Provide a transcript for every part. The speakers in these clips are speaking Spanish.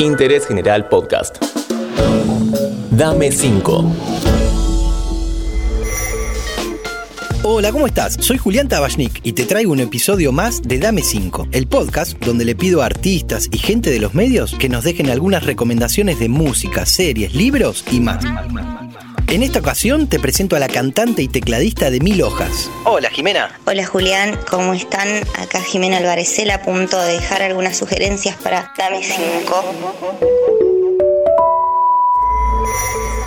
Interés General Podcast. Dame 5. Hola, ¿cómo estás? Soy Julián Tabachnik y te traigo un episodio más de Dame 5, el podcast donde le pido a artistas y gente de los medios que nos dejen algunas recomendaciones de música, series, libros y más. En esta ocasión te presento a la cantante y tecladista de Mil Hojas. Hola, Jimena. Hola Julián, ¿cómo están? Acá Jimena Alvarezela a punto de dejar algunas sugerencias para Dame 5.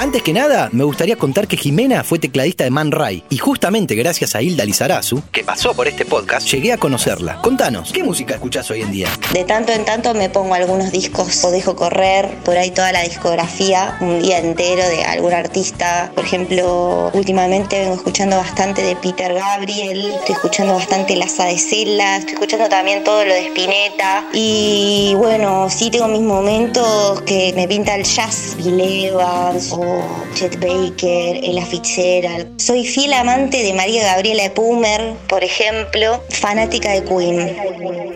Antes que nada, me gustaría contar que Jimena fue tecladista de Man Ray y justamente gracias a Hilda Lizarazu, que pasó por este podcast, llegué a conocerla. Contanos, ¿qué música escuchás hoy en día? De tanto en tanto me pongo algunos discos o dejo correr por ahí toda la discografía un día entero de algún artista. Por ejemplo, últimamente vengo escuchando bastante de Peter Gabriel, estoy escuchando bastante Laza de estoy escuchando también todo lo de Spinetta y bueno, sí tengo mis momentos que me pinta el jazz, Bill Evans o Chet Baker, Ella Fitzgerald. Soy fiel amante de María Gabriela Pumer, por ejemplo, fanática de Queen.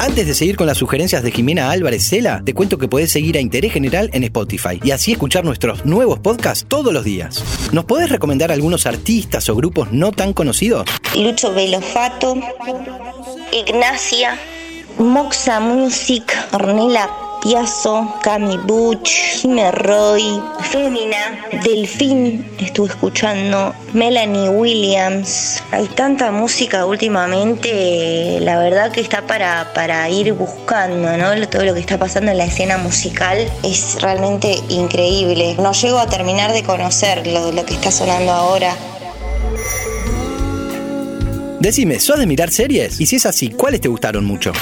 Antes de seguir con las sugerencias de Jimena Álvarez Cela, te cuento que podés seguir a Interés General en Spotify y así escuchar nuestros nuevos podcasts todos los días. ¿Nos podés recomendar algunos artistas o grupos no tan conocidos? Lucho Velofato, Ignacia, Moxa Music, Ornella Piazzo, Cami Butch, Jimmy Roy, Femina, Delfín, estuve escuchando, Melanie Williams. Hay tanta música últimamente, la verdad que está para, para ir buscando, ¿no? Todo lo que está pasando en la escena musical es realmente increíble. No llego a terminar de conocer lo, lo que está sonando ahora. Decime, ¿sos de mirar series? Y si es así, ¿cuáles te gustaron mucho?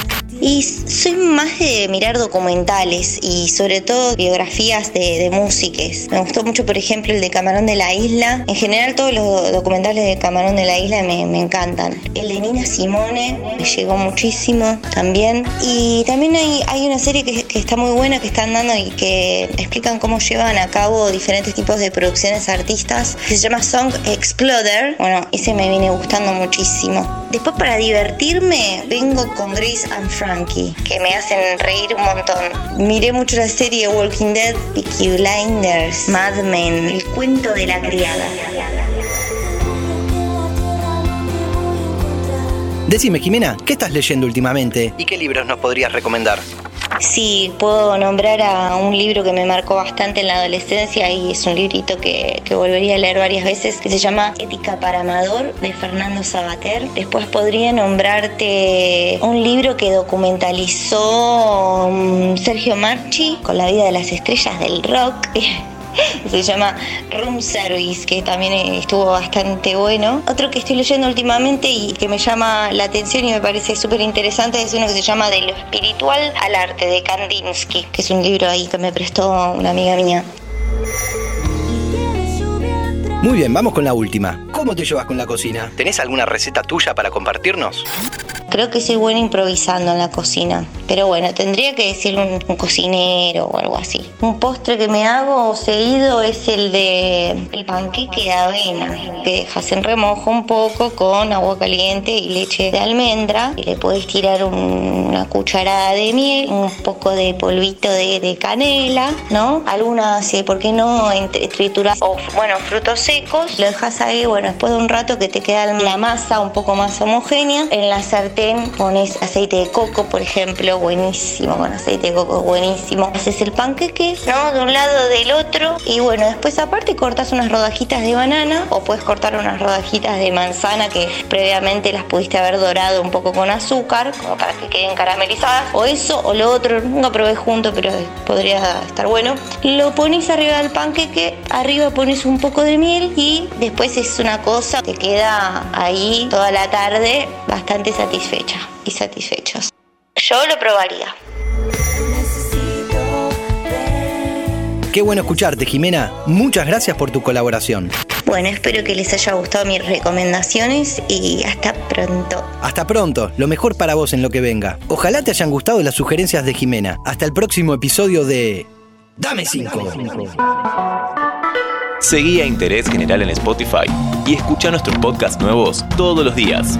Y soy más de mirar documentales y sobre todo biografías de, de músicos. Me gustó mucho, por ejemplo, el de Camarón de la Isla. En general todos los documentales de Camarón de la Isla me, me encantan. El de Nina Simone me llegó muchísimo también. Y también hay, hay una serie que, que está muy buena que están dando y que explican cómo llevan a cabo diferentes tipos de producciones artistas. Se llama Song Exploder. Bueno, ese me viene gustando muchísimo. Después para divertirme vengo con Grace and Frankie, que me hacen reír un montón. Miré mucho la serie Walking Dead, Peaky Blinders, Mad Men, El cuento de la criada. Decime, Jimena, ¿qué estás leyendo últimamente? ¿Y qué libros nos podrías recomendar? Sí, puedo nombrar a un libro que me marcó bastante en la adolescencia y es un librito que, que, volvería a leer varias veces que se llama Ética para Amador de Fernando Sabater. Después podría nombrarte un libro que documentalizó um, Sergio Marchi con la vida de las estrellas del rock. se llama Room Service, que también estuvo bastante bueno. Otro que estoy leyendo últimamente y que me llama la atención y me parece súper interesante es uno que se llama De lo espiritual al arte, de Kandinsky, que es un libro ahí que me prestó una amiga mía. Muy bien, vamos con la última. ¿Cómo te llevas con la cocina? ¿Tenés alguna receta tuya para compartirnos? Creo que soy buena improvisando en la cocina. Pero bueno, tendría que decir un, un, cocinero o algo así. Un postre que me hago seguido es el de el panqueque de avena. Que dejas en remojo un poco con agua caliente y leche de almendra. Y le puedes tirar un, una cucharada de miel, un poco de polvito de, de canela, ¿no? Algunas, ¿por qué no? Trituras o, bueno, frutos secos. Lo dejas ahí, bueno, después de un rato que te queda la masa un poco más homogénea. En la sartén pones aceite de coco, por ejemplo, buenísimo, con aceite de coco buenísimo. Haces el panqueque, ¿no? De un lado del otro. Y bueno, después aparte cortas unas rodajitas de banana o puedes cortar unas rodajitas de manzana que previamente las pudiste haber dorado un poco con azúcar, como para que queden caramelizadas. O eso o lo otro, nunca probé junto, pero podría estar bueno. Lo pones arriba del panqueque, arriba pones un poco de miel y después es una cosa que queda ahí toda la tarde bastante satisfecha y satisfechos. Yo lo probaría. Qué bueno escucharte, Jimena. Muchas gracias por tu colaboración. Bueno, espero que les haya gustado mis recomendaciones y hasta pronto. Hasta pronto, lo mejor para vos en lo que venga. Ojalá te hayan gustado las sugerencias de Jimena. Hasta el próximo episodio de Dame 5. Seguí a Interés General en Spotify y escucha nuestros podcasts nuevos todos los días.